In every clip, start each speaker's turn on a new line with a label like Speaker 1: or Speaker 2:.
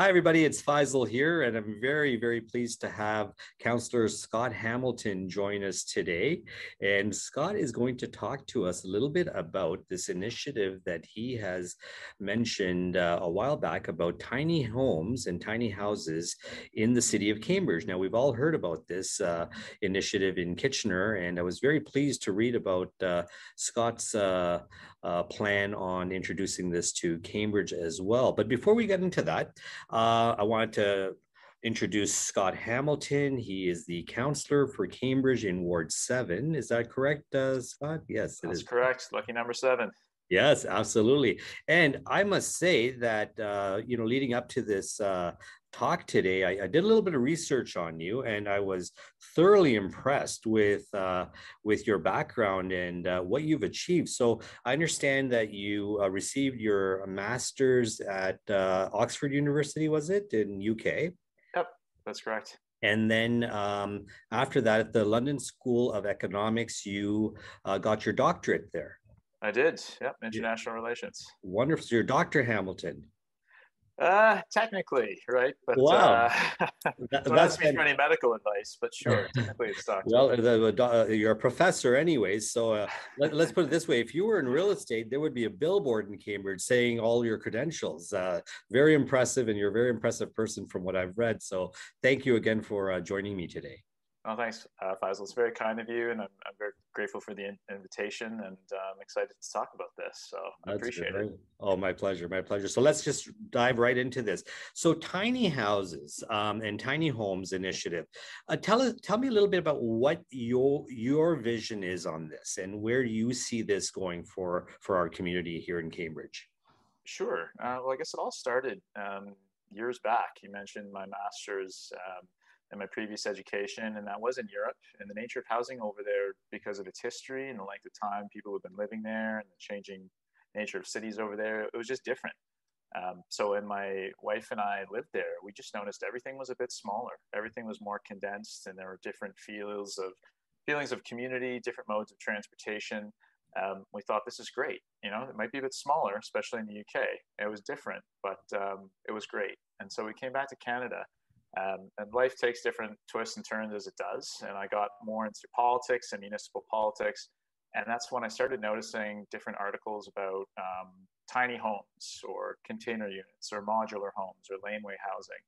Speaker 1: Hi, everybody. It's Faisal here, and I'm very, very pleased to have Councillor Scott Hamilton join us today. And Scott is going to talk to us a little bit about this initiative that he has mentioned uh, a while back about tiny homes and tiny houses in the city of Cambridge. Now, we've all heard about this uh, initiative in Kitchener, and I was very pleased to read about uh, Scott's uh, plan on introducing this to Cambridge as well. But before we get into that, uh, I wanted to introduce Scott Hamilton. He is the counselor for Cambridge in Ward 7. Is that correct, uh, Scott? Yes,
Speaker 2: That's correct. Lucky number seven.
Speaker 1: Yes, absolutely. And I must say that, uh, you know, leading up to this uh, talk today, I, I, did a little bit of research on you, and I was thoroughly impressed with uh, with your background and uh, what you've achieved. So I understand that you uh, received your master's at uh, Oxford University, was it in UK?
Speaker 2: Yep, that's correct.
Speaker 1: And then um, after that, at the London School of Economics, you uh, got your doctorate there.
Speaker 2: I did. Yep, international yeah. relations.
Speaker 1: Wonderful. So you're Dr. Hamilton.
Speaker 2: Uh, technically, right? But
Speaker 1: wow,
Speaker 2: uh, that, don't ask me for any medical advice, but sure, technically it's doctor.
Speaker 1: Well, the, the, uh, you're a professor, anyways. So uh, let, us put it this way: if you were in real estate, there would be a billboard in Cambridge saying all your credentials. Uh, very impressive, and you're a very impressive person from what I've read. So thank you again for uh, joining me today.
Speaker 2: Oh, thanks, uh, Faisal. It's very kind of you, and I'm, I'm very grateful for the in- invitation, and uh, I'm excited to talk about this. So I appreciate great. it.
Speaker 1: Oh, my pleasure, my pleasure. So let's just dive right into this. So, tiny houses um, and tiny homes initiative. Uh, tell us, tell me a little bit about what your your vision is on this, and where you see this going for for our community here in Cambridge.
Speaker 2: Sure. Uh, well, I guess it all started um, years back. You mentioned my master's. Um, in my previous education, and that was in Europe. And the nature of housing over there, because of its history and the length of time people have been living there and the changing nature of cities over there, it was just different. Um, so when my wife and I lived there, we just noticed everything was a bit smaller. Everything was more condensed, and there were different feels of feelings of community, different modes of transportation. Um, we thought this is great. You know, it might be a bit smaller, especially in the UK. It was different, but um, it was great. And so we came back to Canada um, and life takes different twists and turns as it does. And I got more into politics and municipal politics. And that's when I started noticing different articles about um, tiny homes or container units or modular homes or laneway housing.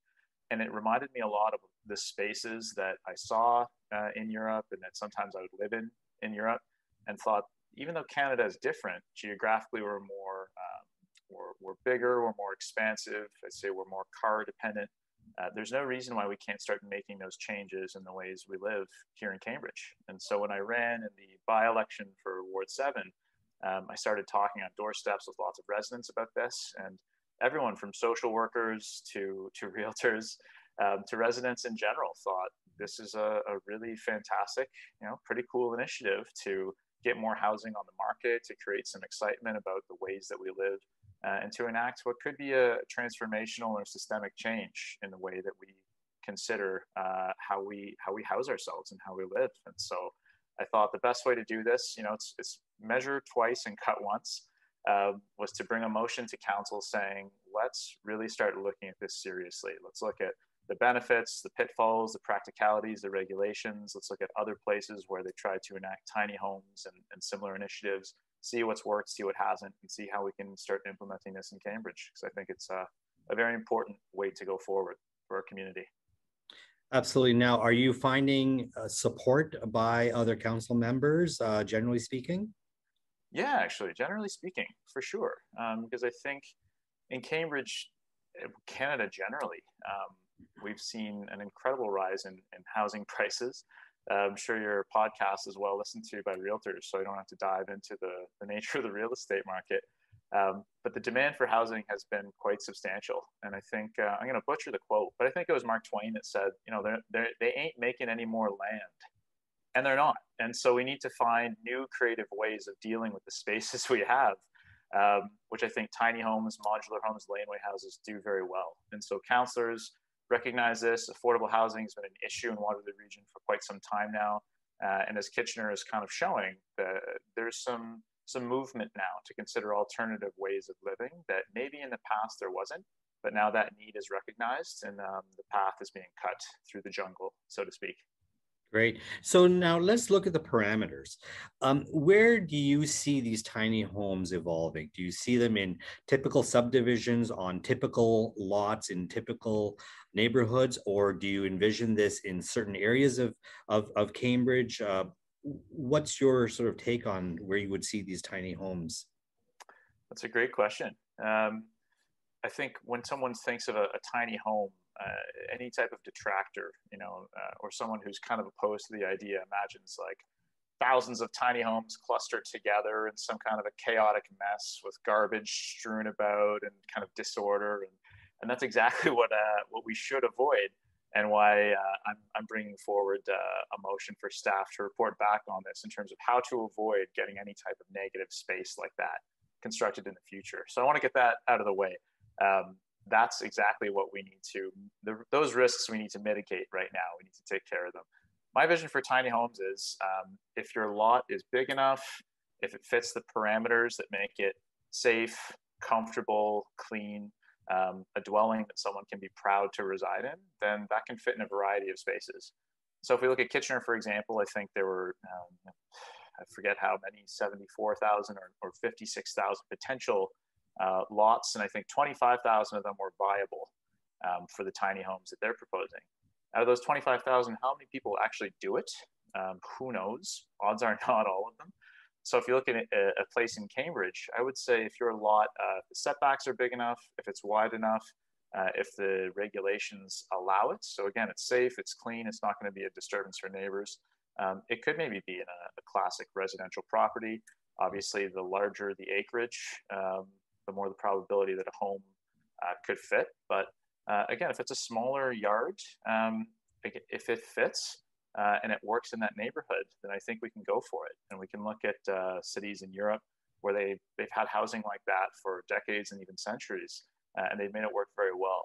Speaker 2: And it reminded me a lot of the spaces that I saw uh, in Europe and that sometimes I would live in in Europe and thought, even though Canada is different, geographically we're more, um, we're, we're bigger, we're more expansive. I'd say we're more car dependent uh, there's no reason why we can't start making those changes in the ways we live here in Cambridge. And so when I ran in the by election for Ward 7, um, I started talking on doorsteps with lots of residents about this. And everyone from social workers to, to realtors um, to residents in general thought this is a, a really fantastic, you know, pretty cool initiative to get more housing on the market, to create some excitement about the ways that we live uh, and to enact what could be a transformational or systemic change in the way that we consider uh, how we how we house ourselves and how we live. And so I thought the best way to do this, you know, it's, it's measure twice and cut once, uh, was to bring a motion to council saying, let's really start looking at this seriously. Let's look at the benefits, the pitfalls, the practicalities, the regulations. Let's look at other places where they try to enact tiny homes and, and similar initiatives see what's worked, see what hasn't, and see how we can start implementing this in Cambridge. Because I think it's a, a very important way to go forward for our community.
Speaker 1: Absolutely. Now, are you finding uh, support by other council members, uh, generally speaking?
Speaker 2: Yeah, actually, generally speaking, for sure. Um, because I think in Cambridge, eh, Canada generally, um, we've seen an incredible rise in, in housing prices. I'm sure your podcast is well listened to by realtors, so I don't have to dive into the, the nature of the real estate market. Um, but the demand for housing has been quite substantial. And I think uh, I'm going to butcher the quote, but I think it was Mark Twain that said, you know, they're, they're, they ain't making any more land. And they're not. And so we need to find new creative ways of dealing with the spaces we have, um, which I think tiny homes, modular homes, laneway houses do very well. And so counselors, recognize this. Affordable housing has been an issue in Waterloo region for quite some time now. Uh, and as Kitchener is kind of showing, the, there's some some movement now to consider alternative ways of living that maybe in the past there wasn't. but now that need is recognized and um, the path is being cut through the jungle, so to speak.
Speaker 1: Great. So now let's look at the parameters. Um, where do you see these tiny homes evolving? Do you see them in typical subdivisions on typical lots in typical neighborhoods, or do you envision this in certain areas of, of, of Cambridge? Uh, what's your sort of take on where you would see these tiny homes?
Speaker 2: That's a great question. Um, I think when someone thinks of a, a tiny home, uh, any type of detractor, you know, uh, or someone who's kind of opposed to the idea imagines like thousands of tiny homes clustered together in some kind of a chaotic mess with garbage strewn about and kind of disorder. And, and that's exactly what, uh, what we should avoid and why uh, I'm, I'm bringing forward uh, a motion for staff to report back on this in terms of how to avoid getting any type of negative space like that constructed in the future. So I want to get that out of the way. Um, that's exactly what we need to the, those risks we need to mitigate right now. We need to take care of them. My vision for tiny homes is um, if your lot is big enough if it fits the parameters that make it safe comfortable clean um, a dwelling that someone can be proud to reside in then that can fit in a variety of spaces so if we look at kitchener for example i think there were um, i forget how many 74000 or, or 56000 potential uh, lots, and I think 25,000 of them were viable um, for the tiny homes that they're proposing. Out of those 25,000, how many people actually do it? Um, who knows? Odds are not all of them. So if you look at a, place in Cambridge, I would say if your lot, uh, the setbacks are big enough, if it's wide enough, uh, if the regulations allow it. So again, it's safe, it's clean, it's not going to be a disturbance for neighbors. Um, it could maybe be in a, a, classic residential property. Obviously, the larger the acreage, um, the more the probability that a home uh, could fit. But uh, again, if it's a smaller yard, um, if it fits uh, and it works in that neighborhood, then I think we can go for it. And we can look at uh, cities in Europe where they, they've had housing like that for decades and even centuries, uh, and they've made it work very well.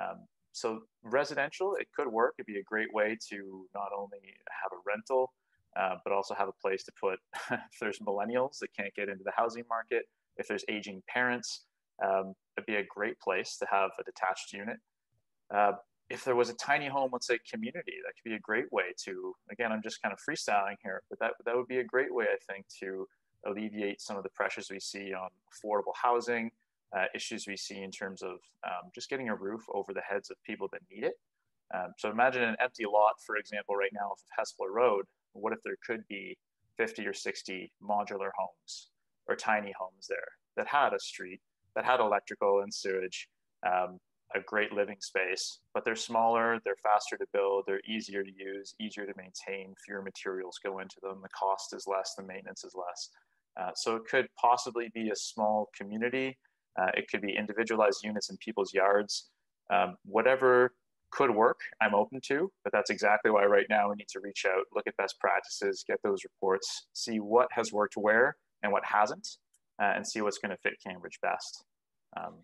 Speaker 2: Um, so residential, it could work. It'd be a great way to not only have a rental, uh, but also have a place to put if there's millennials that can't get into the housing market if there's aging parents, um, it'd be a great place to have a detached unit. Uh, if there was a tiny home, let's say community, that could be a great way to, again, I'm just kind of freestyling here, but that, that would be a great way, I think, to alleviate some of the pressures we see on affordable housing, uh, issues we see in terms of um, just getting a roof over the heads of people that need it. Um, so imagine an empty lot, for example, right now of Hespeler Road. What if there could be 50 or 60 modular homes or tiny homes there that had a street, that had electrical and sewage, um, a great living space, but they're smaller, they're faster to build, they're easier to use, easier to maintain, fewer materials go into them, the cost is less, the maintenance is less. Uh, so it could possibly be a small community. Uh, it could be individualized units in people's yards. Um, whatever could work, I'm open to, but that's exactly why right now we need to reach out, look at best practices, get those reports, see what has worked where, and what hasn't, uh, and see what's going to fit Cambridge best. Um,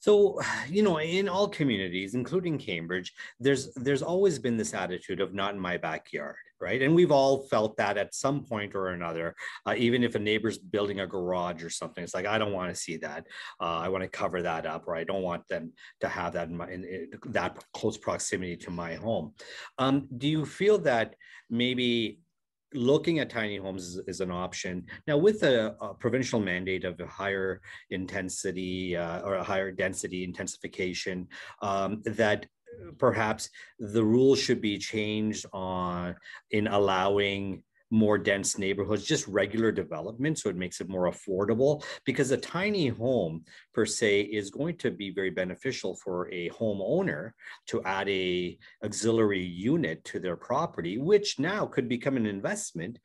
Speaker 1: so, you know, in all communities, including Cambridge, there's there's always been this attitude of not in my backyard, right? And we've all felt that at some point or another. Uh, even if a neighbor's building a garage or something, it's like I don't want to see that. Uh, I want to cover that up, or I don't want them to have that in, my, in, in that close proximity to my home. Um, do you feel that maybe looking at tiny homes is, is an option. Now, with a, a, provincial mandate of a higher intensity uh, or a higher density intensification, um, that perhaps the rules should be changed on in allowing more dense neighborhoods, just regular development. So it makes it more affordable because a tiny home per se is going to be very beneficial for a homeowner to add a auxiliary unit to their property, which now could become an investment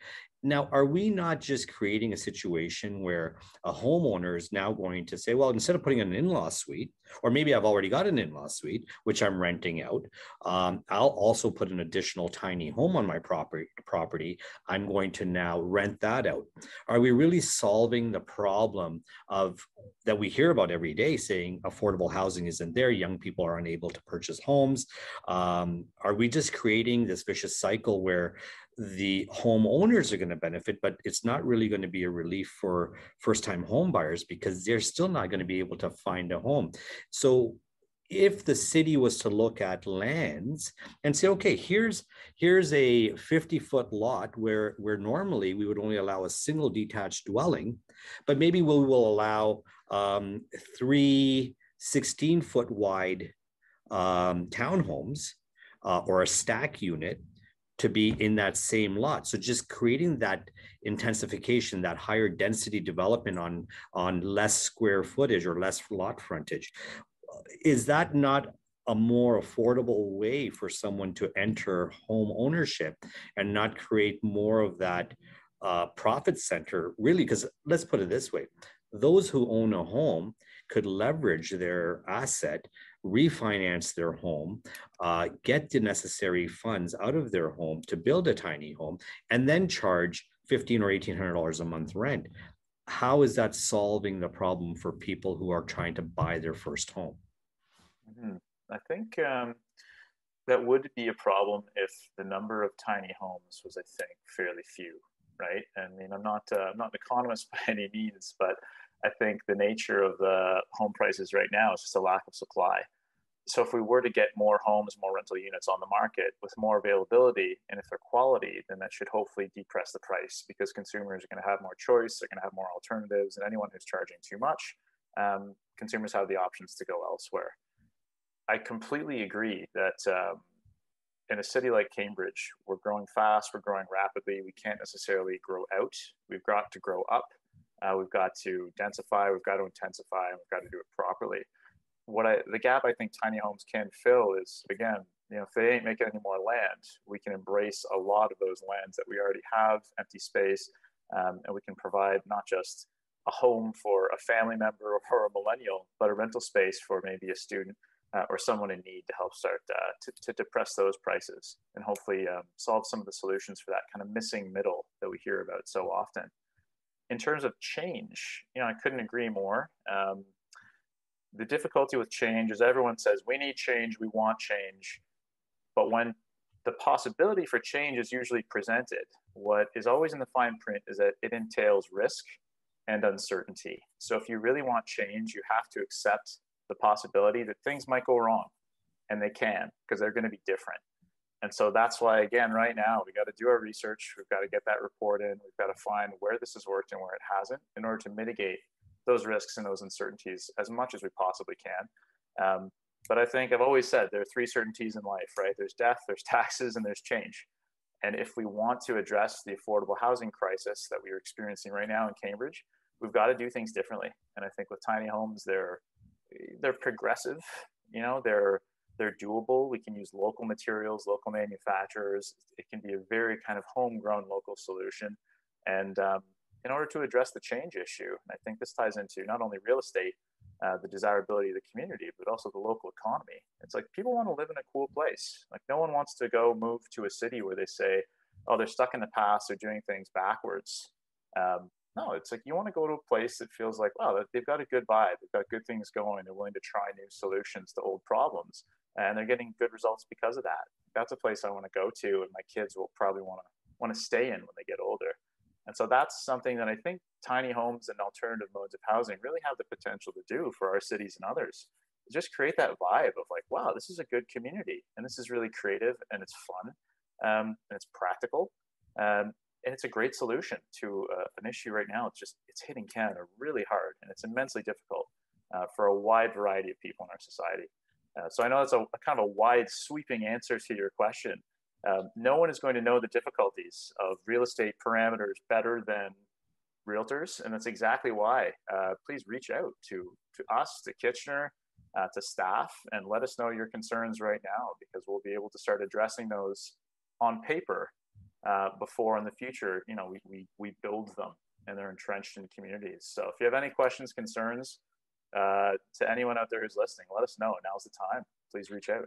Speaker 1: now, are we not just creating a situation where a homeowner is now going to say, well, instead of putting an in law suite, or maybe I've already got an in law suite, which I'm renting out, um, I'll also put an additional tiny home on my property, property. I'm going to now rent that out. Are we really solving the problem of that we hear about every day saying affordable housing isn't there, young people are unable to purchase homes? Um, are we just creating this vicious cycle where the homeowners are going to benefit, but it's not really going to be a relief for first time home buyers because they're still not going to be able to find a home. So if the city was to look at lands and say, okay, here's here's a 50 foot lot where where normally we would only allow a single detached dwelling, but maybe we will allow um, three 16 foot wide um, townhomes uh, or a stack unit to be in that same lot. So just creating that intensification, that higher density development on, on less square footage or less lot frontage is that not a more affordable way for someone to enter home ownership and not create more of that uh, profit center really because let's put it this way those who own a home could leverage their asset refinance their home uh, get the necessary funds out of their home to build a tiny home and then charge 15 or 1800 dollars a month rent how is that solving the problem for people who are trying to buy their first home
Speaker 2: Mm-hmm. I think um, that would be a problem if the number of tiny homes was, I think, fairly few, right? I mean, I'm not uh, I'm not an economist by any means, but I think the nature of the home prices right now is just a lack of supply. So if we were to get more homes, more rental units on the market with more availability, and if they're quality, then that should hopefully depress the price because consumers are going to have more choice, they're going to have more alternatives, and anyone who's charging too much, um, consumers have the options to go elsewhere. I completely agree that um, in a city like Cambridge, we're growing fast, we're growing rapidly. We can't necessarily grow out. We've got to grow up. Uh, we've got to densify. We've got to intensify, and we've got to do it properly. What I the gap I think tiny homes can fill is again, you know, if they ain't making any more land, we can embrace a lot of those lands that we already have, empty space, um, and we can provide not just a home for a family member or for a millennial, but a rental space for maybe a student uh, or someone in need to help start uh, to, to depress those prices and hopefully um, solve some of the solutions for that kind of missing middle that we hear about so often. In terms of change, you know, I couldn't agree more. Um, the difficulty with change is everyone says we need change, we want change, but when the possibility for change is usually presented, what is always in the fine print is that it entails risk and uncertainty. So if you really want change, you have to accept the possibility that things might go wrong and they can because they're going to be different. And so that's why, again, right now, we got to do our research. We've got to get that report in. We've got to find where this has worked and where it hasn't in order to mitigate those risks and those uncertainties as much as we possibly can. Um, but I think I've always said there are three certainties in life, right? There's death, there's taxes, and there's change. And if we want to address the affordable housing crisis that we are experiencing right now in Cambridge, we've got to do things differently. And I think with tiny homes, they're they're progressive. You know, they're they're doable. We can use local materials, local manufacturers. It can be a very kind of homegrown local solution. And um, in order to address the change issue, And I think this ties into not only real estate, uh, the desirability of the community, but also the local economy. It's like people want to live in a cool place. Like no one wants to go move to a city where they say, oh, they're stuck in the past, they're doing things backwards. Um, no, it's like you want to go to a place that feels like, wow, they've got a good vibe, they've got good things going, they're willing to try new solutions to old problems, and they're getting good results because of that. That's a place I want to go to, and my kids will probably want to want to stay in when they get older. And so that's something that I think tiny homes and alternative modes of housing really have the potential to do for our cities and others. Just create that vibe of like, wow, this is a good community, and this is really creative, and it's fun, um, and it's practical. Um, and it's a great solution to uh, an issue right now. It's just it's hitting Canada really hard, and it's immensely difficult uh, for a wide variety of people in our society. Uh, so I know that's a, a, kind of a wide, sweeping answer to your question. Um, no one is going to know the difficulties of real estate parameters better than realtors, and that's exactly why. Uh, please reach out to to us, to Kitchener, uh, to staff, and let us know your concerns right now because we'll be able to start addressing those on paper uh, before in the future, you know, we, we, we build them and they're entrenched in communities. So if you have any questions, concerns uh, to anyone out there who's listening, let us know. Now's the time. Please reach out.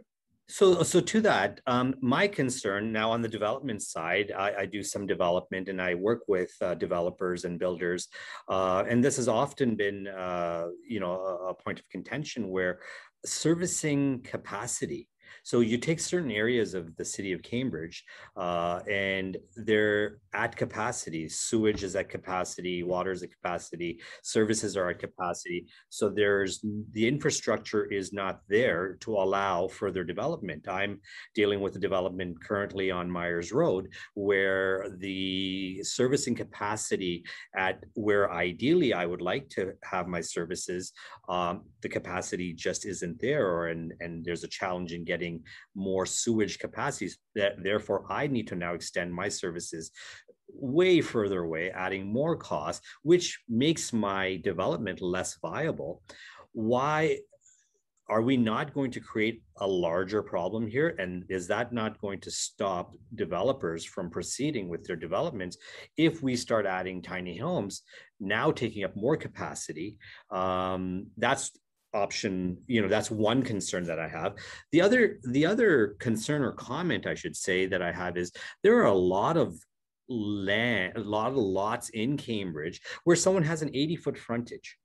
Speaker 1: So, so to that, um, my concern now on the development side, I, I do some development and I work with uh, developers and builders, uh, and this has often been, uh, you know, a, a, point of contention where servicing capacity So you take certain areas of the city of Cambridge, uh, and they're at capacity. Sewage is at capacity, water is at capacity, services are at capacity. So there's the infrastructure is not there to allow further development. I'm dealing with a development currently on Myers Road where the servicing capacity at where ideally I would like to have my services, um, the capacity just isn't there, or and and there's a challenge in getting getting more sewage capacities. That therefore, I need to now extend my services way further away, adding more costs, which makes my development less viable. Why are we not going to create a larger problem here? And is that not going to stop developers from proceeding with their developments if we start adding tiny homes, now taking up more capacity? Um, that's option you know that's one concern that i have. The other the other concern or comment i should say that i have is there are a lot of land a lot of lots in cambridge where someone has an 80 foot frontage.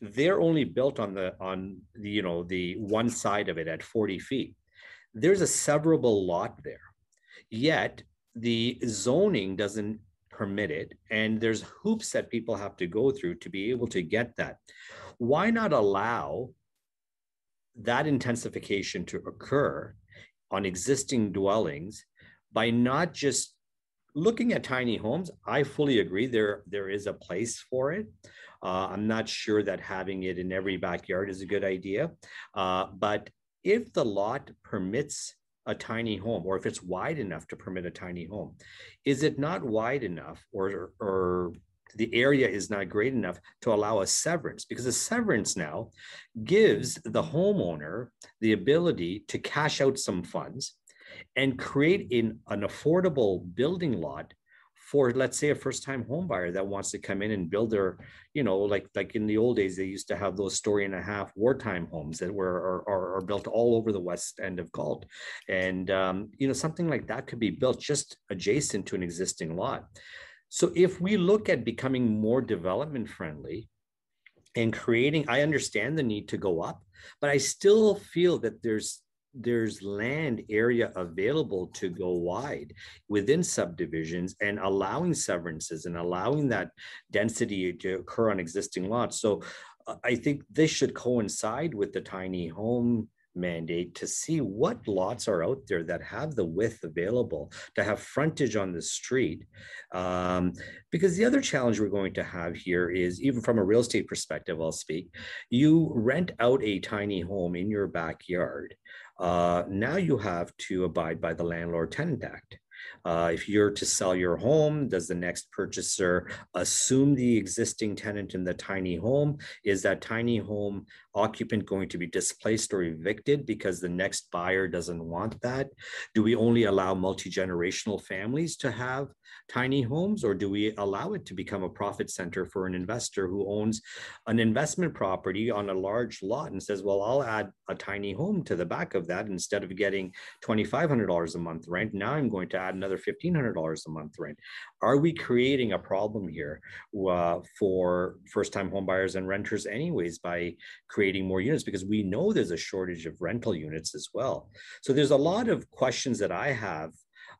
Speaker 1: They're only built on the on the you know the one side of it at 40 feet. There's a severable lot there. Yet the zoning doesn't permit it and there's hoops that people have to go through to be able to get that. Why not allow that intensification to occur on existing dwellings by not just looking at tiny homes? I fully agree there there is a place for it. Uh, i'm not sure that having it in every backyard is a good idea. Uh, but if the lot permits a tiny home or if it's wide enough to permit a tiny home is it not wide enough or or the area is not great enough to allow a severance? Because a severance now gives the homeowner the ability to cash out some funds and create an affordable building lot for let's say a first time home buyer that wants to come in and build their you know like like in the old days they used to have those story and a half wartime homes that were are, are, are built all over the west end of galt. And um, you know something like that could be built just adjacent to an existing lot. So if we look at becoming more development friendly and creating, I understand the need to go up, but I still feel that there's there's land area available to go wide within subdivisions and allowing severances and allowing that density to occur on existing lots. So uh, I think this should coincide with the tiny home mandate to see what lots are out there that have the width available to have frontage on the street. Um, because the other challenge we're going to have here is even from a real estate perspective, I'll speak, you rent out a tiny home in your backyard. Uh, now you have to abide by the Landlord Tenant Act. Uh, if you're to sell your home, does the next purchaser assume the existing tenant in the tiny home? Is that tiny home occupant going to be displaced or evicted because the next buyer doesn't want that? Do we only allow multi generational families to have tiny homes, or do we allow it to become a profit center for an investor who owns an investment property on a large lot and says, Well, I'll add a tiny home to the back of that instead of getting $2,500 a month rent? Now I'm going to add another $1,500 a month rent. Are we creating a problem here uh, for first time homebuyers and renters, anyways, by creating more units? Because we know there's a shortage of rental units as well. So there's a lot of questions that I have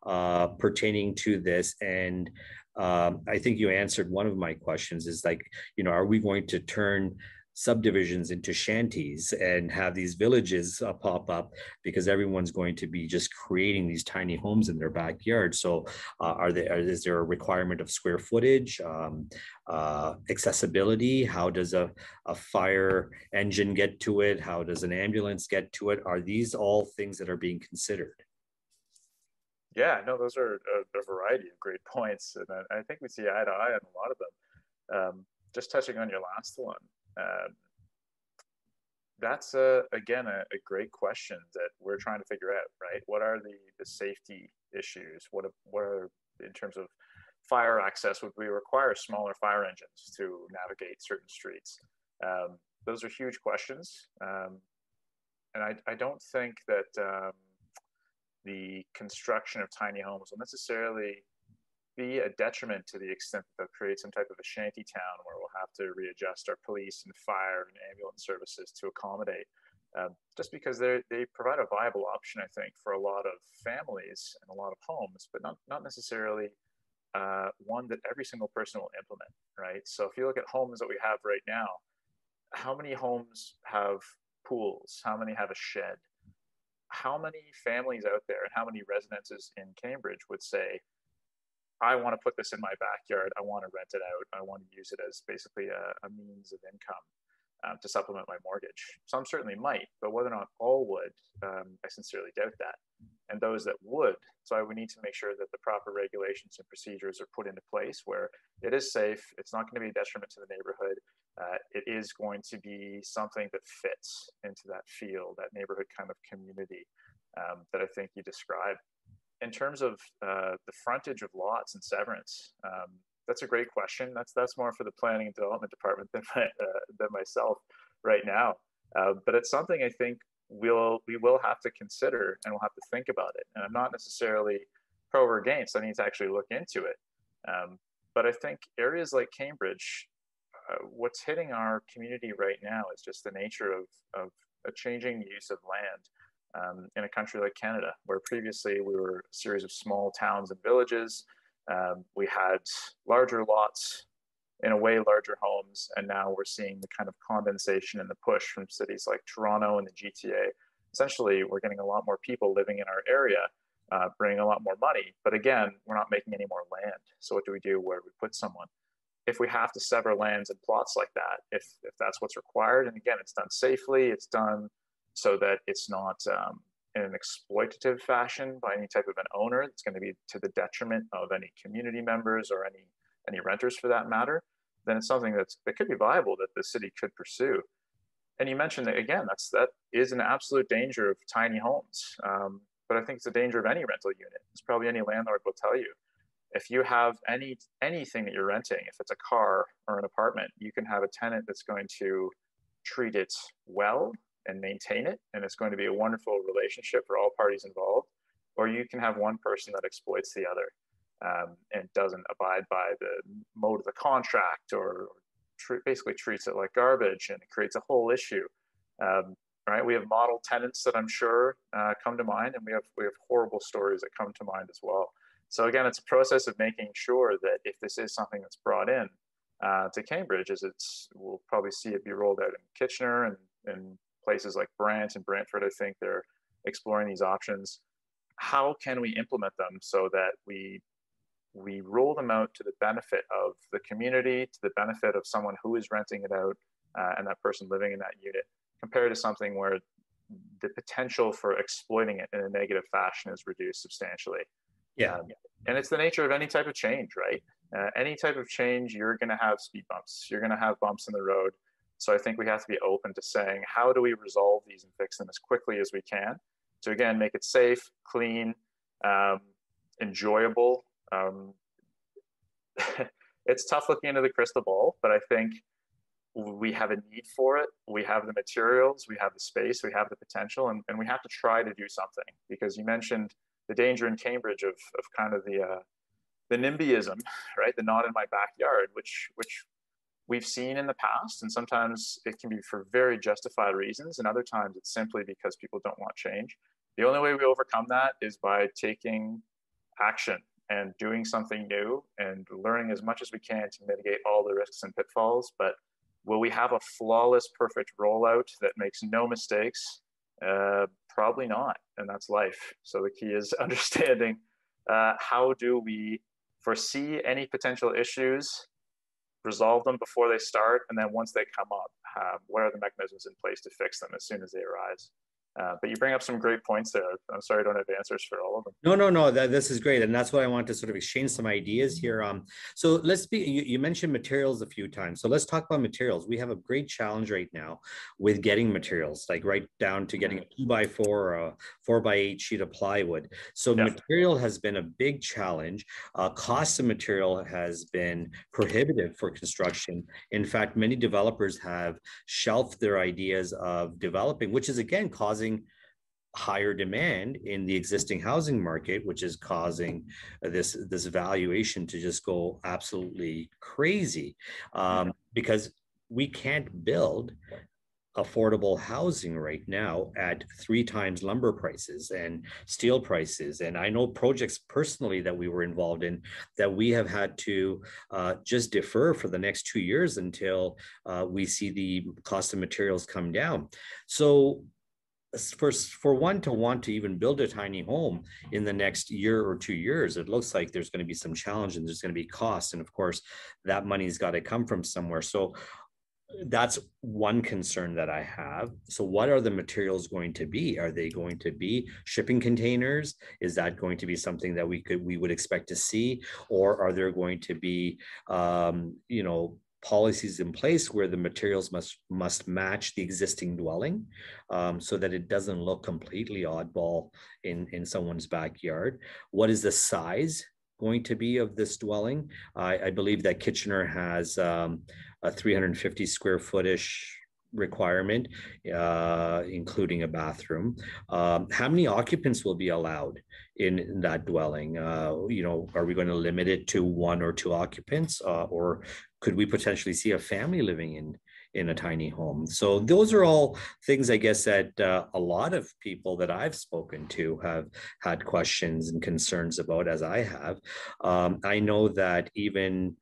Speaker 1: uh, pertaining to this. And um, I think you answered one of my questions is like, you know, are we going to turn subdivisions into shanties and have these villages uh, pop up because everyone's going to be just creating these tiny homes in their backyard. So, uh, are there is there a requirement of square footage, um, uh, accessibility? How does a, a fire engine get to it? How does an ambulance get to it? Are these all things that are being considered?
Speaker 2: Yeah, no, those are a, a variety of great points, and I, I, think we see eye to eye on a lot of them. Um, just touching on your last one, um, that's a, again a, a, great question that we're trying to figure out. Right? What are the the safety issues? What what are in terms of fire access? Would we require smaller fire engines to navigate certain streets? Um, those are huge questions, um, and I I don't think that um, the construction of tiny homes will necessarily be a detriment to the extent that they'll create some type of a shanty town where we'll have to readjust our police and fire and ambulance services to accommodate uh, just because they they provide a viable option, I think, for a lot of families and a lot of homes, but not not necessarily uh, one that every single person will implement, right? So if you look at homes that we have right now, how many homes have pools? How many have a shed? How many families out there and how many residences in Cambridge would say, I want to put this in my backyard. I want to rent it out. I want to use it as basically a, a means of income um, to supplement my mortgage. Some certainly might, but whether or not all would, um, I sincerely doubt that. And those that would, so i we need to make sure that the proper regulations and procedures are put into place where it is safe, it's not going to be a detriment to the neighborhood, uh, it is going to be something that fits into that feel, that neighborhood kind of community um, that I think you described. In terms of uh, the frontage of lots and severance, um, that's a great question. That's that's more for the planning and development department than my, uh, than myself right now. Uh, but it's something I think we'll we will have to consider and we'll have to think about it. And I'm not necessarily pro or against. I need to actually look into it. Um, but I think areas like Cambridge, uh, what's hitting our community right now is just the nature of of a changing use of land. Um, in a country like Canada, where previously we were a series of small towns and villages, um, we had larger lots, in a way, larger homes, and now we're seeing the kind of condensation and the push from cities like Toronto and the GTA. Essentially, we're getting a lot more people living in our area, uh, bringing a lot more money. But again, we're not making any more land. So what do we do? Where we put someone? If we have to sever lands and plots like that, if if that's what's required, and again, it's done safely, it's done so that it's not um, in an exploitative fashion by any type of an owner. It's going to be to the detriment of any community members or any any renters for that matter. Then it's something that's that could be viable that the city could pursue. And you mentioned that again that's that is an absolute danger of tiny homes. Um, but i think it's a danger of any rental unit. It's probably any landlord will tell you if you have any anything that you're renting if it's a car or an apartment you can have a tenant that's going to treat it well and maintain it, and it's going to be a wonderful relationship for all parties involved. Or you can have one person that exploits the other um, and doesn't abide by the mode of the contract, or, tr- basically treats it like garbage, and it creates a whole issue. Um, right? We have model tenants that I'm sure uh, come to mind, and we have we have horrible stories that come to mind as well. So again, it's a process of making sure that if this is something that's brought in uh, to Cambridge, as it's we'll probably see it be rolled out in Kitchener and, and places like Brant and Brantford, I think they're exploring these options. How can we implement them so that we we roll them out to the benefit of the community, to the benefit of someone who is renting it out, uh, and that person living in that unit, compared to something where the potential for exploiting it in a negative fashion is reduced substantially.
Speaker 1: Yeah. Um,
Speaker 2: and it's the nature of any type of change, right? Uh, any type of change, you're going to have speed bumps. You're going to have bumps in the road. So I think we have to be open to saying, how do we resolve these and fix them as quickly as we can to again make it safe, clean, um, enjoyable. Um, it's tough looking into the crystal ball, but I think we have a need for it. We have the materials, we have the space, we have the potential, and, and we have to try to do something. Because you mentioned the danger in Cambridge of, of kind of the uh, the NIMBYism, right? The not in my backyard, which which we've seen in the past. And sometimes it can be for very justified reasons. And other times it's simply because people don't want change. The only way we overcome that is by taking action and doing something new and learning as much as we can to mitigate all the risks and pitfalls. But will we have a flawless, perfect rollout that makes no mistakes? Uh, probably not. And that's life. So the key is understanding uh, how do we foresee any potential issues resolve them before they start, and then once they come up, uh, what are the mechanisms in place to fix them as soon as they arise? Uh, but you bring up some great points there. I'm sorry I don't have answers for all of them.
Speaker 1: No, no, no. That, this is great, and that's why I want to sort of exchange some ideas here. Um, so let's be. You, you, mentioned materials a few times, so let's talk about materials. We have a great challenge right now with getting materials, like right down to getting a two by four or a four by eight sheet of plywood. So yeah. material has been a big challenge. Uh, cost of material has been prohibitive for construction. In fact, many developers have shelved their ideas of developing, which is again causing causing higher demand in the existing housing market, which is causing this this valuation to just go absolutely crazy um, because we can't build affordable housing right now at three times lumber prices and steel prices. And I know projects personally that we were involved in that we have had to uh, just defer for the next two years until uh, we see the cost of materials come down. So for for one to want to even build a tiny home in the next year or two years it looks like there's going to be some challenge and there's going to be cost and of course that money's got to come from somewhere so that's one concern that I have. So, what are the materials going to be? Are they going to be shipping containers? Is that going to be something that we could we would expect to see, or are there going to be, um, you know, policies in place where the materials must must match the existing dwelling, um, so that it doesn't look completely oddball in in someone's backyard? What is the size? going to be of this dwelling. I, I believe that Kitchener has um, a 350 square footish requirement, uh, including a bathroom. Um, how many occupants will be allowed in, that dwelling? Uh, you know, are we going to limit it to one or two occupants, uh, or could we potentially see a family living in in a tiny home. So those are all things I guess that uh, a lot of people that I've spoken to have had questions and concerns about, as I have. Um, I know that even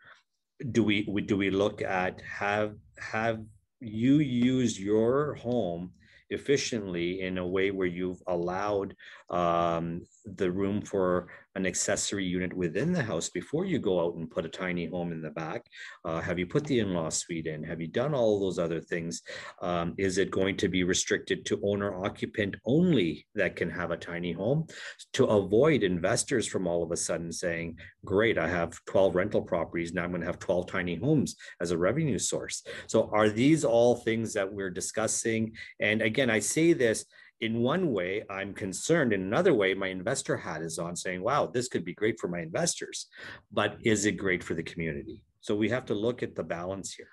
Speaker 1: do we do we look at have have you used your home efficiently in a way where you've allowed um, the room for an accessory unit within the house before you go out and put a tiny home in the back? Uh, have you put the in-law suite in? Have you done all those other things? Um, is it going to be restricted to owner occupant only that can have a tiny home to avoid investors from all of a sudden saying, great, I have 12 rental properties. Now I'm going to have 12 tiny homes as a revenue source. So are these all things that we're discussing? And again, I say this in one way, I'm concerned. In another way, my investor hat is on saying, wow, this could be great for my investors, but is it great for the community? So we have to look at the balance here.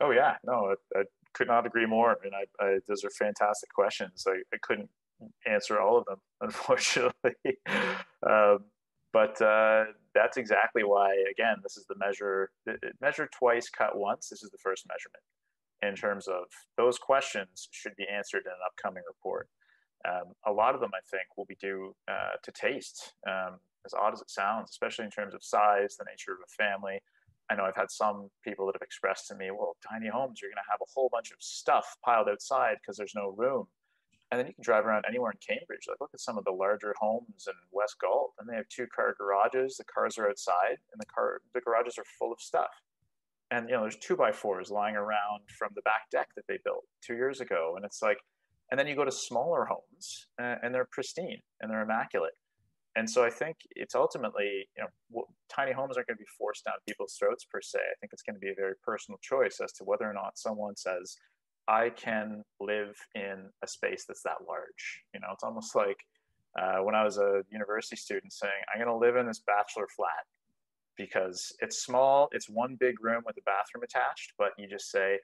Speaker 2: Oh, yeah. No, I, I could not agree more. And I, I, those are fantastic questions. I, I couldn't answer all of them, unfortunately. um, but uh, that's exactly why, again, this is the measure, measure twice, cut once. This is the first measurement in terms of those questions should be answered in an upcoming report. Um, a lot of them, I think, will be due uh, to taste, um, as odd as it sounds, especially in terms of size, the nature of a family. I know I've had some people that have expressed to me, well, tiny homes, you're going to have a whole bunch of stuff piled outside because there's no room. And then you can drive around anywhere in Cambridge. Like, look at some of the larger homes in West Galt, and they have two car garages. The cars are outside, and the car the garages are full of stuff and you know there's two by fours lying around from the back deck that they built two years ago and it's like and then you go to smaller homes and they're pristine and they're immaculate. And so i think it's ultimately you know tiny homes aren't going to be forced down people's throats per se. I think it's going to be a very personal choice as to whether or not someone says i can live in a space that's that large. You know it's almost like uh, when i was a university student saying i'm going to live in this bachelor flat because it's small. It's one big room with a bathroom attached, but you just say,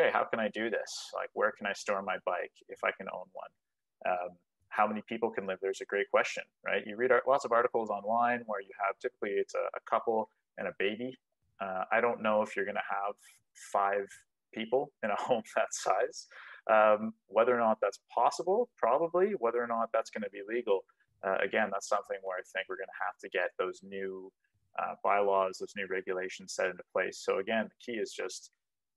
Speaker 2: okay, how can I do this? Like, where can I store my bike if I can own one? Um, how many people can live there's a great question right you read lots of articles online where you have typically it's a, a couple and a baby uh, i don't know if you're going to have five people in a home that size um, whether or not that's possible probably whether or not that's going to be legal uh, again that's something where i think we're going to have to get those new uh, bylaws, those new regulations set into place. So again, the key is just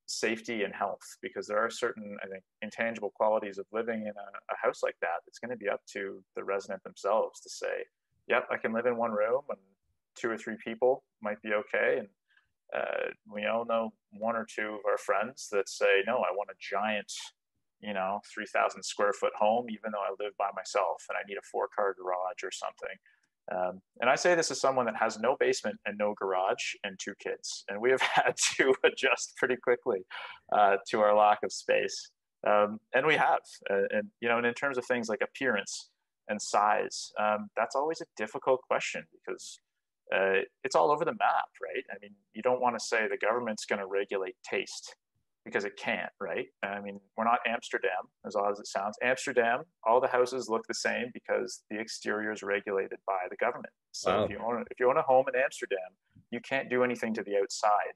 Speaker 2: safety and health because there are certain, I think, intangible qualities of living in a, a house like that. It's going to be up to the resident themselves to say, "Yep, I can live in one room and two or three people might be okay." And uh, we all know one or two of our friends that say, "No, I want a giant." You know, 3,000 square foot home, even though I live by myself and I need a four car garage or something. Um, and I say this as someone that has no basement and no garage and two kids. And we have had to adjust pretty quickly uh, to our lack of space. Um, and we have. Uh, and, you know, and in terms of things like appearance and size, um, that's always a difficult question because uh, it's all over the map, right? I mean, you don't want to say the government's going to regulate taste because it can't, right? I mean, we're not Amsterdam, as odd as it sounds. Amsterdam, all the houses look the same because the exterior is regulated by the government. So wow. if you own if you own a home in Amsterdam, you can't do anything to the outside.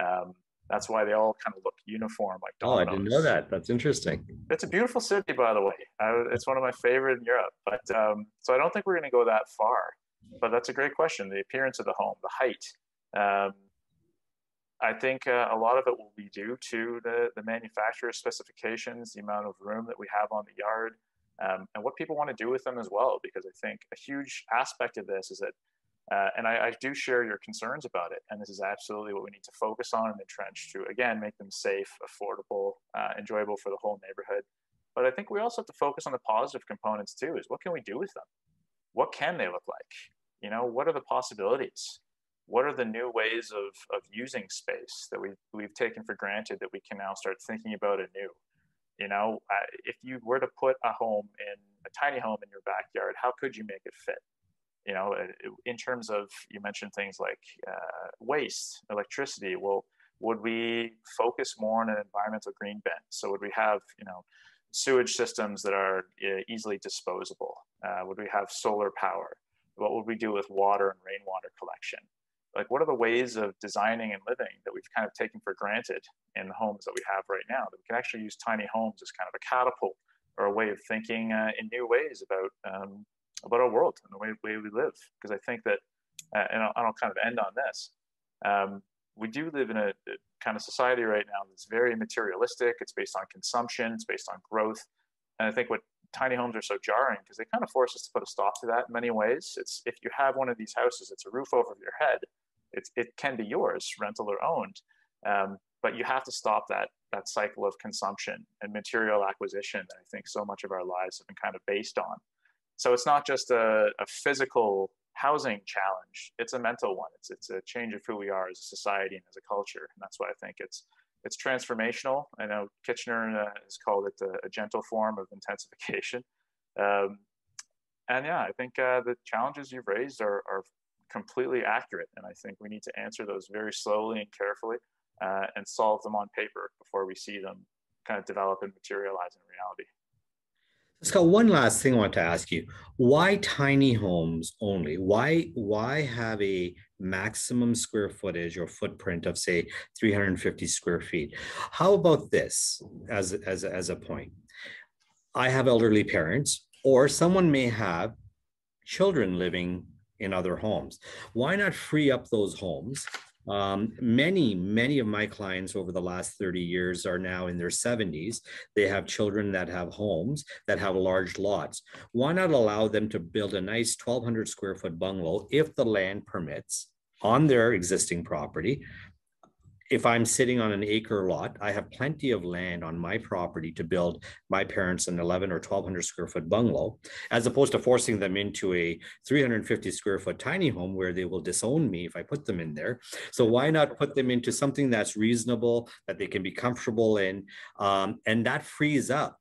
Speaker 2: Um, That's why they all kind of look uniform, like
Speaker 1: dominoes. Oh, I didn't know that. That's interesting.
Speaker 2: It's a beautiful city, by the way. I, it's one of my favorite in Europe. But um, so I don't think we're going to go that far. But that's a great question. The appearance of the home, the height. Um, I think uh, a lot of it will be due to the, the manufacturer's specifications, the amount of room that we have on the yard, um, and what people want to do with them as well. Because I think a huge aspect of this is that uh, and I, I, do share your concerns about it. And this is absolutely what we need to focus on and entrench to, again, make them safe, affordable, uh, enjoyable for the whole neighborhood. But I think we also have to focus on the positive components too, is what can we do with them? What can they look like? You know, what are the possibilities? What are the new ways of, of using space that we've, we've taken for granted that we can now start thinking about anew? You know, if you were to put a home in a tiny home in your backyard, how could you make it fit? you know, in terms of you mentioned things like uh, waste, electricity. Well, would we focus more on an environmental green bent? So would we have you know sewage systems that are uh, easily disposable? Uh, would we have solar power? What would we do with water and rainwater collection? Like, what are the ways of designing and living that we've kind of taken for granted in the homes that we have right now? That we can actually use tiny homes as kind of a catapult or a way of thinking uh, in new ways about um, about our world and the way, way we live. Because I think that, uh, and I'll, I'll, kind of end on this. Um, we do live in a, a, kind of society right now that's very materialistic. It's based on consumption. It's based on growth. And I think what tiny homes are so jarring because they kind of force us to put a stop to that in many ways. It's if you have one of these houses, it's a roof over your head. It's, it can be yours, rental or owned, um, but you have to stop that that cycle of consumption and material acquisition that I think so much of our lives have been kind of based on. So it's not just a, a physical housing challenge; it's a mental one. It's it's a change of who we are as a society and as a culture, and that's why I think it's it's transformational. I know Kitchener uh, has called it a, a, gentle form of intensification. Um, and yeah, I think uh, the challenges you've raised are, are completely accurate, and I think we need to answer those very slowly and carefully, uh, and solve them on paper before we see them kind of develop and materialize in reality.
Speaker 1: Scott, one last thing I want to ask you. Why tiny homes only? Why why have a maximum square footage or footprint of say 350 square feet? How about this as, as, as a point? I have elderly parents, or someone may have children living in other homes. Why not free up those homes um, many, many of my clients over the last 30 years are now in their 70s. They have children that have homes that have large lots. Why not allow them to build a nice 1,200 square foot bungalow if the land permits on their existing property? If I'm sitting on an acre lot, I have plenty of land on my property to build my parents an 11 or 1200 square foot bungalow, as opposed to forcing them into a 350 square foot tiny home where they will disown me if I put them in there. So why not put them into something that's reasonable, that they can be comfortable in, um, and that frees up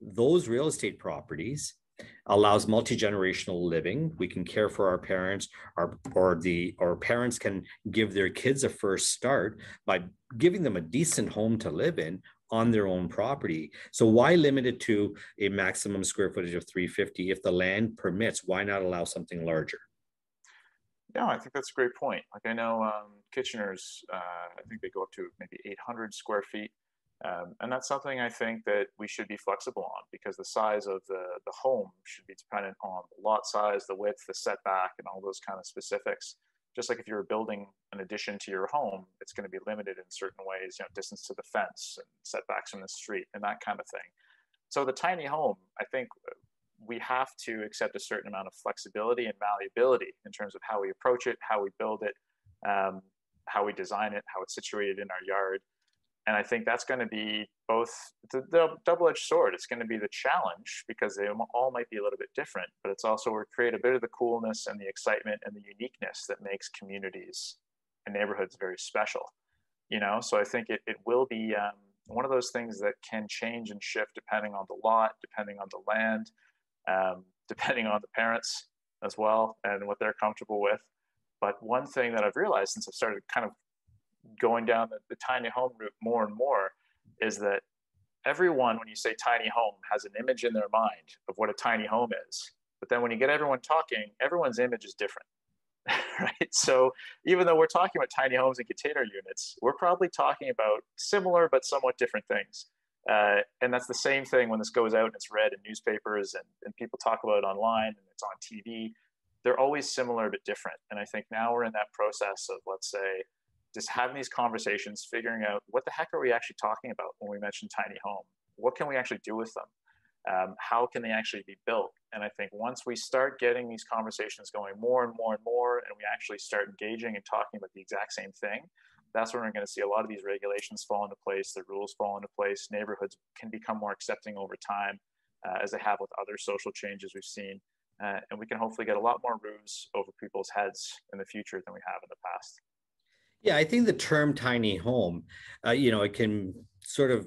Speaker 1: those real estate properties allows multi-generational living we can care for our parents our, or the or parents can give their kids a first start by giving them a decent home to live in on their own property so why limit it to a maximum square footage of 350 if the land permits why not allow something larger
Speaker 2: yeah, I think that's a great point. Like I know um, Kitchener's, uh, I think they go up to maybe 800 square feet. Um, and that's something I think that we should be flexible on because the size of the, the home should be dependent on the lot size, the width, the setback, and all those kind of specifics. Just like if you were building an addition to your home, it's going to be limited in certain ways, you know, distance to the fence and setbacks from the street and that kind of thing. So the tiny home, I think uh, we have to accept a certain amount of flexibility and malleability in terms of how we approach it, how we build it, um, how we design it, how it's situated in our yard and I think that's going to be both the, the double-edged sword. It's going to be the challenge because they all might be a little bit different, but it's also we create a bit of the coolness and the excitement and the uniqueness that makes communities and neighborhoods very special. You know, so I think it, it will be um, one of those things that can change and shift depending on the lot, depending on the land, um, depending on the parents as well, and what they're comfortable with. But one thing that I've realized since I've started kind of going down the, the tiny home route more and more is that everyone, when you say tiny home, has an image in their mind of what a tiny home is. But then when you get everyone talking, everyone's image is different. right? So even though we're talking about tiny homes and container units, we're probably talking about similar but somewhat different things. Uh, and that's the same thing when this goes out and it's read in newspapers and, and people talk about it online and it's on TV. They're always similar but different. And I think now we're in that process of, let's say, just having these conversations, figuring out what the heck are we actually talking about when we mention tiny home? What can we actually do with them? Um, how can they actually be built? And I think once we start getting these conversations going more and more and more, and we actually start engaging and talking about the exact same thing, that's when we're going to see a lot of these regulations fall into place, the rules fall into place, neighborhoods can become more accepting over time, uh, as they have with other social changes we've seen. Uh, and we can hopefully get a lot more roofs over people's heads in the future than we have in the past.
Speaker 1: Yeah, I think the term tiny home, uh, you know, it can sort of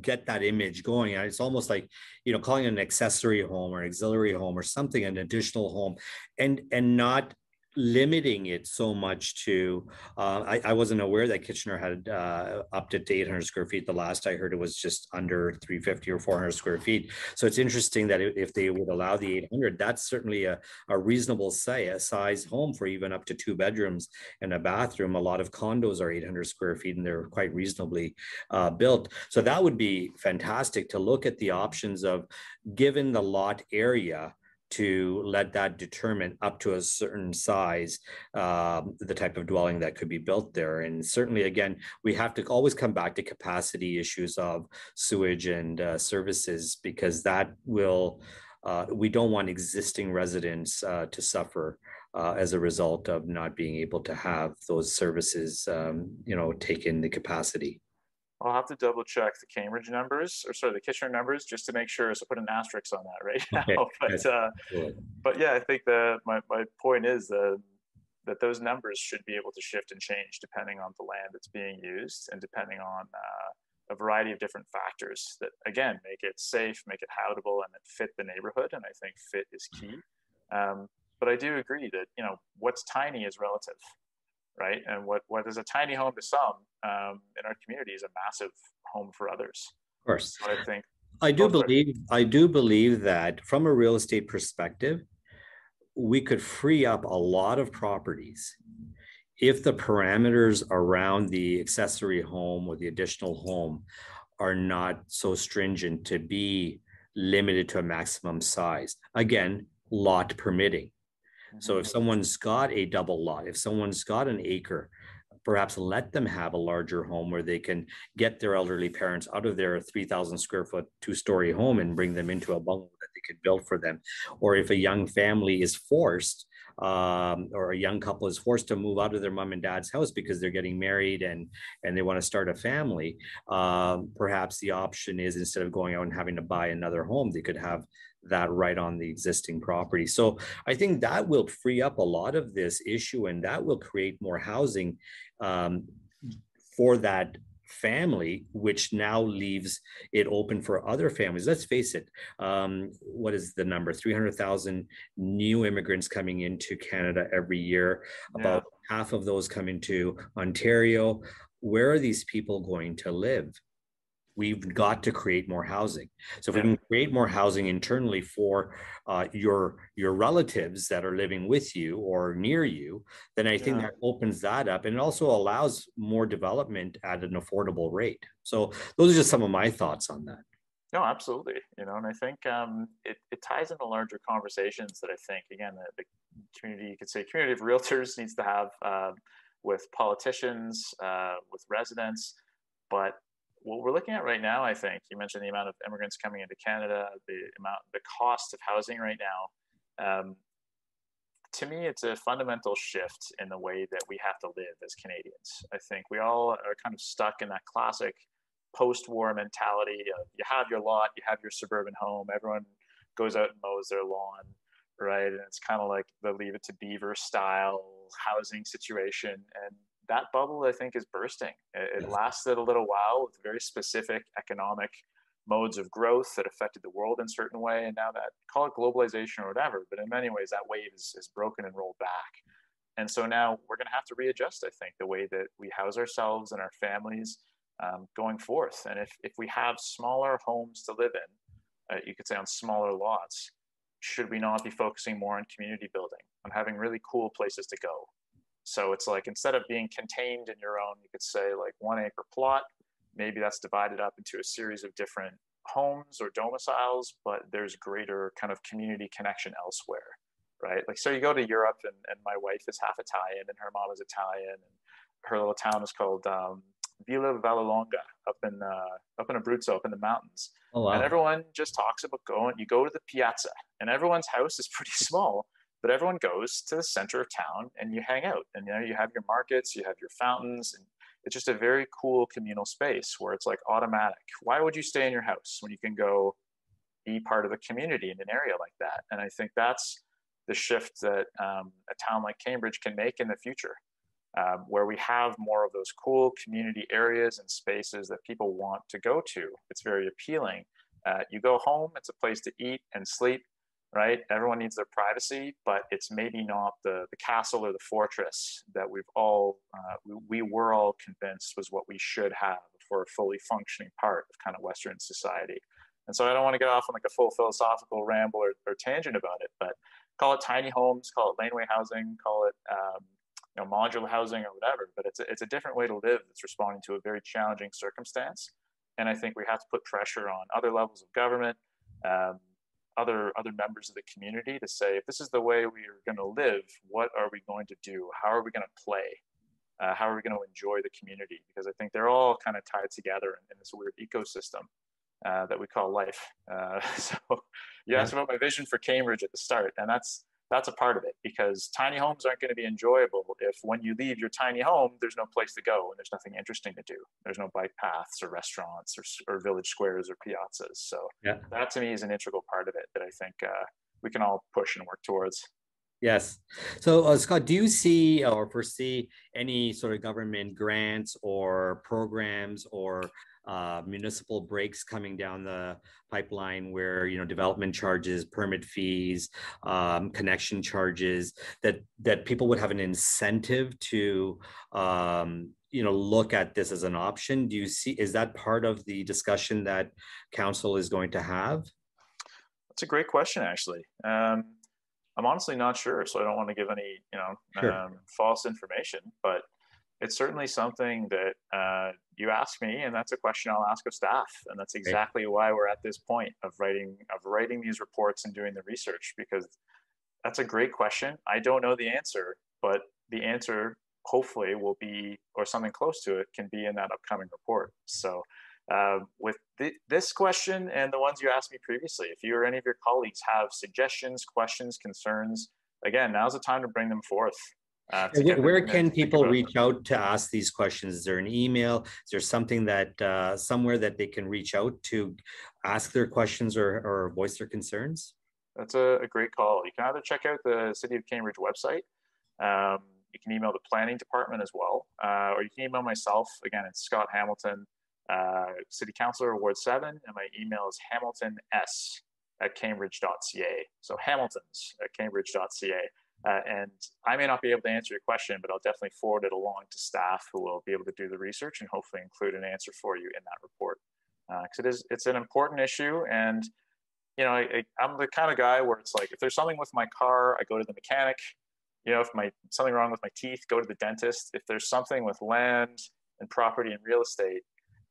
Speaker 1: get that image going. It's almost like, you know, calling an accessory home or auxiliary home or something, an additional home, and and not limiting it so much to uh, I, I, wasn't aware that kitchener had uh, it to 800 square feet. The last i heard it was just under 350 or 400 square feet. So it's interesting that if they would allow the 800 that's certainly a, a reasonable size, size home for even up to two bedrooms and a bathroom. A lot of condos are 800 square feet and they're quite reasonably uh, built. So that would be fantastic to look at the options of given the lot area to let that determine up to a certain size um, the type of dwelling that could be built there. And certainly, again, we have to always come back to capacity issues of sewage and uh, services because that will. Uh, we don't want existing residents uh, to suffer uh, as a result of not being able to have those services, um, you know, take in the capacity.
Speaker 2: I'll have to double check the Cambridge numbers or sorry, the Kitchener numbers just to make sure. So put an asterisk on that right now. but, uh, but yeah, I think that my, my point is that, that those numbers should be able to shift and change depending on the land that's being used and depending on uh, a variety of different factors that again make it safe, make it habitable, and that fit the neighborhood. And I think fit is key. Um, but I do agree that you know what's tiny is relative right? And what, what is a tiny home to some um, in our community is a massive home for others.
Speaker 1: Of course.
Speaker 2: So I think.
Speaker 1: I do believe I do believe that from a real estate perspective, we could free up a lot of properties if the parameters around the accessory home or the additional home are not so stringent to be limited to a maximum size. Again, lot permitting. So if someone's got a double lot, if someone's got an acre, perhaps let them have a larger home where they can get their elderly parents out of their 3,000 square foot two story home and bring them into a bungalow that they could build for them. Or if a young family is forced, um, or a young couple is forced to move out of their mom and dad's house because they're getting married and and they want to start a family, um, perhaps the option is instead of going out and having to buy another home, they could have that right on the existing property. So I think that will free up a lot of this issue and that will create more housing um, for that family, which now leaves it open for other families. Let's face it, um, what is the number? 300,000 new immigrants coming into Canada every year. Yeah. About half of those come into Ontario. Where are these people going to live? We've got to create more housing. So if we can create more housing internally for uh, your your relatives that are living with you or near you, then I think yeah. that opens that up and it also allows more development at an affordable rate. So those are just some of my thoughts on that.
Speaker 2: No, absolutely. You know, and I think um, it, it ties into larger conversations that I think, again, the, the community, you could say community of realtors needs to have uh, with politicians, uh, with residents, but what we're looking at right now, I think you mentioned the amount of immigrants coming into Canada, the amount, the cost of housing right now. Um, to me, it's a fundamental shift in the way that we have to live as Canadians. I think we all are kind of stuck in that classic post-war mentality of you have your lot, you have your suburban home, everyone goes out and mows their lawn, right? And it's kind of like the Leave It to Beaver style housing situation, and that bubble, I think, is bursting. It, it lasted a little while with very specific economic modes of growth that affected the world in a certain way. And now that, call it globalization or whatever, but in many ways, that wave is, is broken and rolled back. And so now we're going to have to readjust, I think, the way that we house ourselves and our families um, going forth. And if, if we have smaller homes to live in, uh, you could say on smaller lots, should we not be focusing more on community building, on having really cool places to go? So it's like instead of being contained in your own, you could say like one acre plot, maybe that's divided up into a series of different homes or domiciles, but there's greater kind of community connection elsewhere, right? Like, so you go to Europe and, and my wife is half Italian and her mom is Italian and her little town is called um, Villa Vallelonga up in, uh, up in Abruzzo, up in the mountains. Oh, wow. And everyone just talks about going, you go to the piazza and everyone's house is pretty small, but everyone goes to the center of town and you hang out and you know, you have your markets, you have your fountains and it's just a very cool communal space where it's like automatic. Why would you stay in your house when you can go be part of a community in an area like that? And I think that's the shift that um, a town like Cambridge can make in the future, um, where we have more of those cool community areas and spaces that people want to go to. It's very appealing. Uh, you go home, it's a place to eat and sleep right? Everyone needs their privacy, but it's maybe not the, the castle or the fortress that we've all, uh, we, we were all convinced was what we should have for a fully functioning part of kind of Western society. And so I don't want to get off on like a full philosophical ramble or, or tangent about it, but call it tiny homes, call it laneway housing, call it um, you know modular housing or whatever. But it's a, it's a different way to live that's responding to a very challenging circumstance. And I think we have to put pressure on other levels of government, um, other other members of the community to say if this is the way we are going to live what are we going to do? How are we going to play? Uh, how are we going to enjoy the community? Because i think they're all kind of tied together in, in this weird ecosystem uh, that we call life. Uh, so you asked about my vision for cambridge at the start and that's that's a part of it because tiny homes aren't going to be enjoyable if when you leave your tiny home there's no place to go and there's nothing interesting to do there's no bike paths or restaurants or, or village squares or piazzas so yeah. that to me is an integral part of it that i think uh, we can all push and work towards
Speaker 1: Yes. So, uh, Scott, do you see or foresee any sort of government grants or programs or uh, municipal breaks coming down the pipeline where you know development charges permit fees um, connection charges that that people would have an incentive to um, you know look at this as an option. Do you see is that part of the discussion that council is going to have?
Speaker 2: That's a great question actually. Um, i'm honestly not sure so i don't want to give any you know sure. um, false information but it's certainly something that uh, you ask me, and that's a question I'll ask of staff, and that's exactly why we're at this point of writing of writing these reports and doing the research because that's a great question. I don't know the answer, but the answer hopefully will be, or something close to it, can be in that upcoming report. So. Uh, with th- this question and the ones you asked me previously, if you or any of your colleagues have suggestions, questions, concerns, again, now's the time to bring them forth.
Speaker 1: Uh, where, where can people reach out to ask these questions? Is there an email? Is there something that uh, somewhere that they can reach out to ask their questions or, or voice their concerns?
Speaker 2: That's a, a, great call. You can either check out the City of Cambridge website. Um, you can email the planning department as well, uh, or you can email myself. Again, it's Scott Hamilton, uh, City Councilor, Ward 7, and my email is hamiltons at cambridge.ca. So hamiltons at cambridge.ca. Uh, and I may not be able to answer your question, but I'll definitely forward it along to staff who will be able to do the research and hopefully include an answer for you in that report. Because uh, it is, it's an important issue, and you know, I, am the kind of guy where it's like, if there's something with my car, I go to the mechanic. You know, if my something wrong with my teeth, go to the dentist. If there's something with land and property and real estate,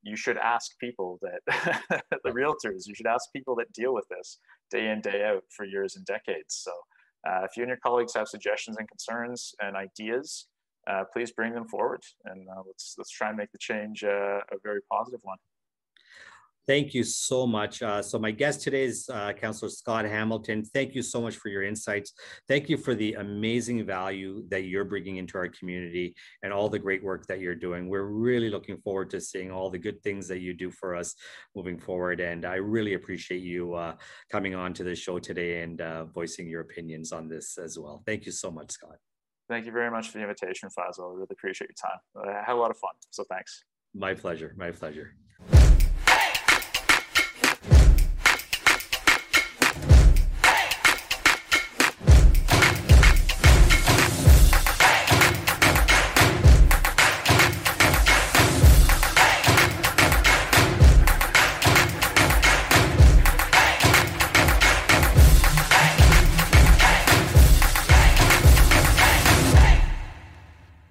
Speaker 2: you should ask people that the realtors. You should ask people that deal with this day in day out for years and decades. So uh, if you and your colleagues have suggestions and concerns and ideas, uh, please bring them forward and uh, let's, let's try and make the change uh, a very positive one.
Speaker 1: Thank you so much. Uh, so my guest today is uh, Councillor Scott Hamilton. Thank you so much for your insights. Thank you for the amazing value that you're bringing into our community and all the great work that you're doing. We're really looking forward to seeing all the good things that you do for us moving forward. And I really appreciate you uh, coming on to the show today and uh, voicing your opinions on this as well. Thank you so much, Scott.
Speaker 2: Thank you very much for the invitation, Faisal. I really appreciate your time. I had a lot of fun. So thanks.
Speaker 1: My pleasure. My pleasure.